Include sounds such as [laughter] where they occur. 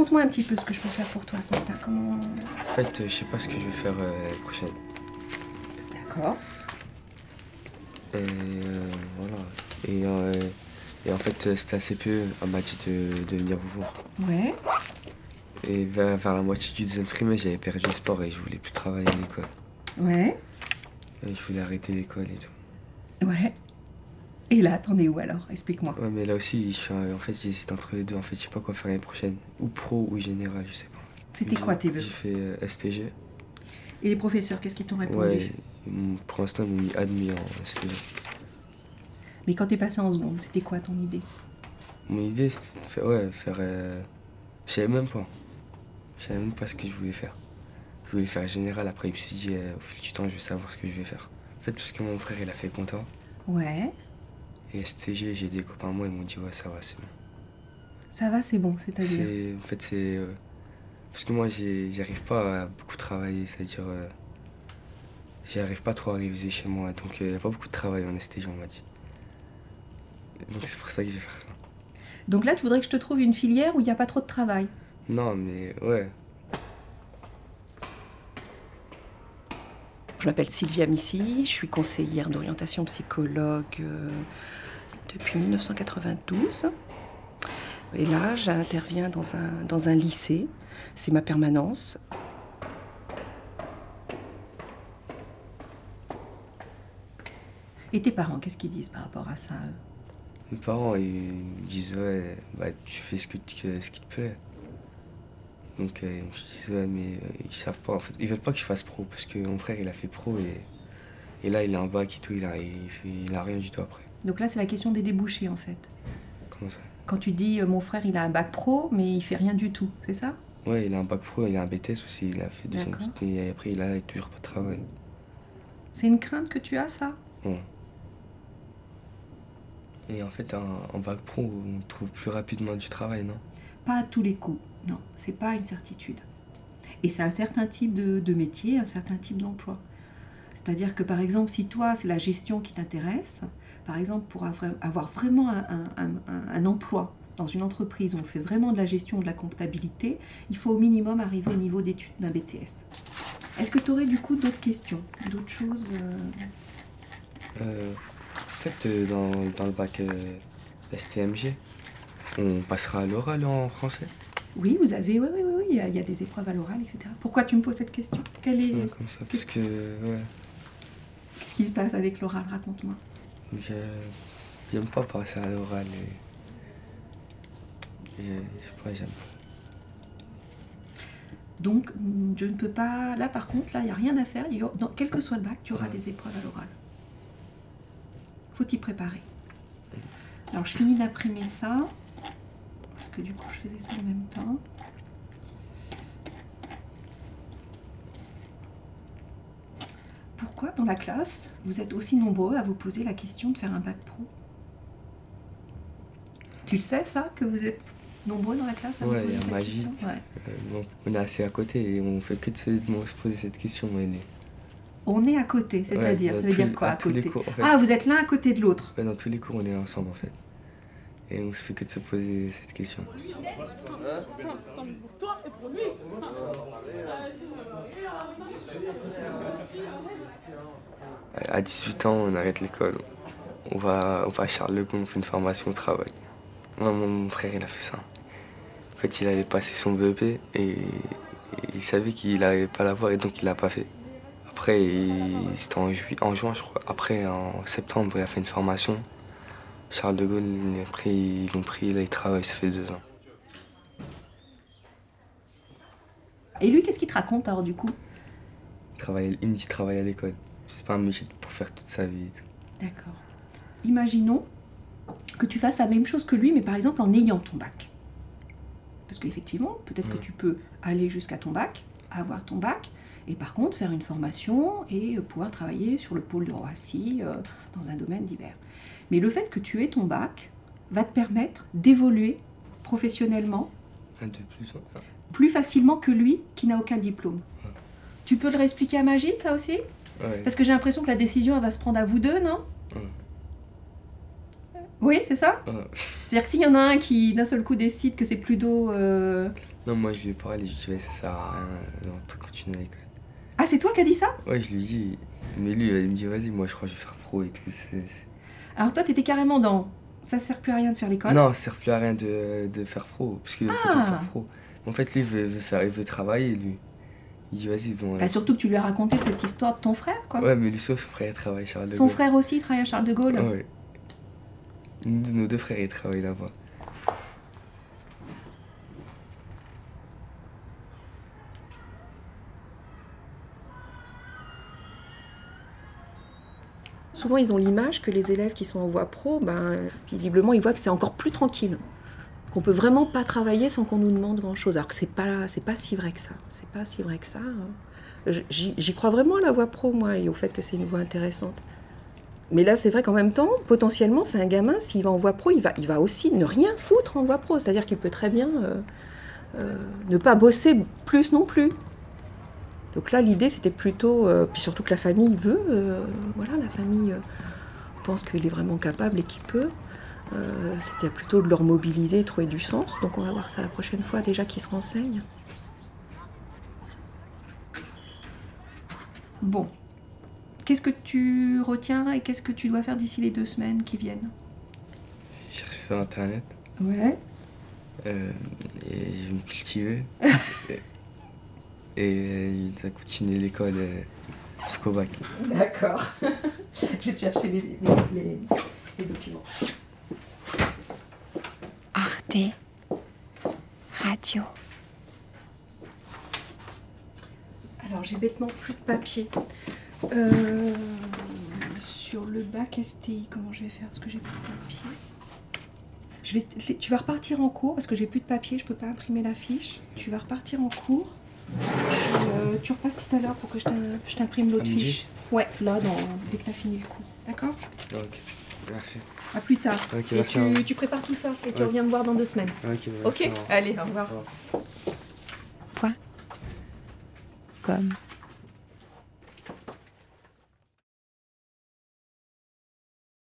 raconte-moi un petit peu ce que je peux faire pour toi ce matin. Comment. En fait, euh, je sais pas ce que je vais faire euh, l'année prochaine. D'accord. Et euh, voilà. Et, euh, et en fait, euh, c'était assez peu. On m'a dit de, de venir vous voir. Ouais. Et vers, vers la moitié du deuxième trimestre, j'avais perdu espoir et je voulais plus travailler à l'école. Ouais. Et je voulais arrêter l'école et tout. Ouais. Et là, t'en es où alors? Explique-moi. Ouais, mais là aussi, je suis, en fait, j'hésite entre les deux. En fait, je sais pas quoi faire l'année prochaine. Ou pro ou général, je sais pas. C'était quoi tes vœux? J'ai fait euh, STG. Et les professeurs, qu'est-ce qu'ils t'ont répondu? Ouais, m'ont- pour l'instant, ils m'ont mis admis en STG. Mais quand t'es passé en seconde, c'était quoi ton idée? Mon idée, c'était de faire. Ouais, faire. euh, Je savais même pas. Je savais même pas ce que je voulais faire. Je voulais faire général, après, je me suis dit, euh, au fil du temps, je vais savoir ce que je vais faire. En fait, parce que mon frère, il a fait compta. Ouais. Et STG, j'ai des copains à moi, ils m'ont dit, ouais, ça va, c'est bon. Ça va, c'est bon, c'est-à-dire C'est. En fait, c'est. euh, Parce que moi, j'arrive pas à beaucoup travailler, c'est-à-dire. euh, J'arrive pas trop à réviser chez moi, donc il n'y a pas beaucoup de travail en STG, on m'a dit. Donc c'est pour ça que je vais faire ça. Donc là, tu voudrais que je te trouve une filière où il n'y a pas trop de travail? Non, mais ouais. Je m'appelle Sylvia Missy, je suis conseillère d'orientation psychologue euh, depuis 1992. Et là, j'interviens dans un, dans un lycée, c'est ma permanence. Et tes parents, qu'est-ce qu'ils disent par rapport à ça Mes parents, ils disent, ouais, bah, tu fais ce, que ce qui te plaît. Donc, euh, dis, ouais, mais euh, ils savent pas, en fait. Ils veulent pas que je fasse pro, parce que mon frère, il a fait pro, et, et là, il a un bac et tout, il a, il, fait- il a rien du tout après. Donc là, c'est la question des débouchés en fait. Comment ça? Quand tu dis euh, mon frère, il a un bac pro, mais il fait rien du tout, c'est ça? Ouais, il a un bac pro, il a un BTS aussi, il a fait deux ans, et après, il a toujours pas de travail. C'est une crainte que tu as, ça? Ouais. Et en fait, en, en bac pro, on trouve plus rapidement du travail, non? Pas à tous les coups, non, c'est pas une certitude. Et c'est un certain type de, de métier, un certain type d'emploi. C'est-à-dire que par exemple, si toi, c'est la gestion qui t'intéresse, par exemple, pour avoir vraiment un, un- emploi dans une entreprise on fait vraiment de la gestion, de la comptabilité, il faut au minimum arriver au niveau d'études d'un BTS. Est-ce que tu aurais du coup d'autres questions, d'autres choses euh, Euh, en fait, euh, dans, dans le bac STMG, on passera à l'oral en français. Oui, vous avez, oui, oui, oui, il y, a- il y a des épreuves à l'oral, etc. Pourquoi tu me poses cette question? Quelle est, Ouais, comme ça, parce que ouais, Qu'est-ce qui se passe avec l'oral? Raconte-moi. je- j'aime pas passer à l'oral et, et je sais pas, j'aime pas. Donc, je ne peux pas. Là, par contre, là, il n'y a rien à faire. Y dans- quel que soit le bac, tu auras Ouais. des épreuves à l'oral. Faut t'y préparer. Alors, je finis d'imprimer ça. Parce que du coup, je faisais ça en même temps. Pourquoi, dans la classe, vous êtes aussi nombreux à vous poser la question de faire un bac pro? Tu le sais, ça, que vous êtes nombreux dans la classe à vous Ouais, poser il y a cette question? Ouais. Euh, bon, on est assez à côté et on fait que de se, poser cette question. mais on est- On est à côté, c'est-à-dire, Ouais, ça veut dire quoi à côté? cours, en fait. Ah, vous êtes l'un à côté de l'autre. Ouais, dans tous les cours, on est ensemble en fait. Et on se fait que de se poser cette question. À 18 ans, on arrête l'école. On va, on va à Charles de Gaulle, on fait une formation au travail. Mon, frère, il a fait ça. En fait, il allait passer son BEP et, il savait qu'il n'allait pas l'avoir et donc il l'a pas fait. Après, c'était en, jui- en juin, je crois. Après, en septembre, il a fait une formation. Charles de Gaulle, ils l'ont pris, ils l'ont pris, là, il travaille, ça fait deux ans. Et lui, qu'est-ce qu'il te raconte alors du coup? Il, travaille, il me dit travaille à l'école. C'est pas un métier pour faire toute sa vie. D'accord. Imaginons que tu fasses la même chose que lui, mais par exemple en ayant ton bac. Parce qu'effectivement, peut-être que tu peux aller jusqu'à ton bac, avoir ton bac, et par contre faire une formation et euh, pouvoir travailler sur le pôle de Roissy euh, dans un domaine divers. Mais le fait que tu aies ton bac va te permettre d'évoluer professionnellement Un de plus. hein. plus facilement que lui qui n'a aucun diplôme. Ouais. Tu peux le réexpliquer à Magid, ça aussi? Ouais. Parce que j'ai l'impression que la décision, elle va se prendre à vous deux, non? Ouais. Oui, c'est ça? C'est-à-dire que s'il y en a un qui d'un seul coup décide que c'est plus d'eau, euh, Non, moi je lui ai parlé, je lui ai dit, ça sert à rien de continuer à l'école. Ah, c'est toi qui as dit ça Ouais, je lui dit, mais lui, il me dit, vas-y, moi je crois que je vais faire pro et tout. c'est- c'est- Alors toi, t'étais carrément dans ça sert plus à rien de faire l'école. Non, ça sert plus à rien de, de faire pro, parce qu'il faut Ah. faire pro. En fait, lui, il veut, veut faire, il veut travailler, lui. Il dit, vas-y, bon. Bah, surtout que tu lui as raconté cette histoire de ton frère, quoi. Ouais, mais lui, sauf son frère, il travaille à Charles de Son Gaulle. frère aussi travaille à Charles de Gaulle. Ouais. Nous, nos deux frères, ils travaillent là-bas. Souvent, ils ont l'image que les élèves qui sont en voie pro, ben, visiblement, ils voient que c'est encore plus tranquille. Qu'on peut vraiment pas travailler sans qu'on nous demande grand-chose. Alors que c'est pas, c'est pas si vrai que ça. C'est pas si vrai que ça. J'y j'y crois vraiment à la voie pro, moi, et au fait que c'est une voie intéressante. Mais là, c'est vrai qu'en même temps, potentiellement, c'est un gamin, s'il va en voie pro, il va, il va aussi ne rien foutre en voie pro. C'est-à-dire qu'il peut très bien euh, euh, ne pas bosser plus non plus. Donc là, l'idée, c'était plutôt, euh, puis surtout que la famille veut, euh, voilà, la famille euh, pense qu'il est vraiment capable et qu'il peut. C'était plutôt de leur mobiliser, trouver du sens. Donc on va voir ça la prochaine fois déjà qu'ils se renseignent. Bon, qu'est-ce que tu retiens et qu'est-ce que tu dois faire d'ici les deux semaines qui viennent? J'ai cherché sur internet Ouais. et je vais me cultiver. [laughs] et je vais continuer l'école euh, jusqu'au bac. D'accord. [laughs] Je vais te chercher les, les- les documents. Arte Radio. Alors j'ai bêtement plus de papier. Euh, sur le bac STI, comment je vais faire? Parce que j'ai plus de papier. Je vais, tu vas repartir en cours parce que j'ai plus de papier, je peux pas imprimer la fiche. Tu vas repartir en cours. Euh, tu repasses tout à l'heure pour que je t'im- je t'imprime l'autre fiche. Ouais, là, dans, dès que tu as fini le cours. D'accord Ok, merci. À plus tard. Et tu, tu prépares tout ça et tu reviens me voir dans deux semaines. Ok, merci. Allez, au revoir. Au revoir. Comme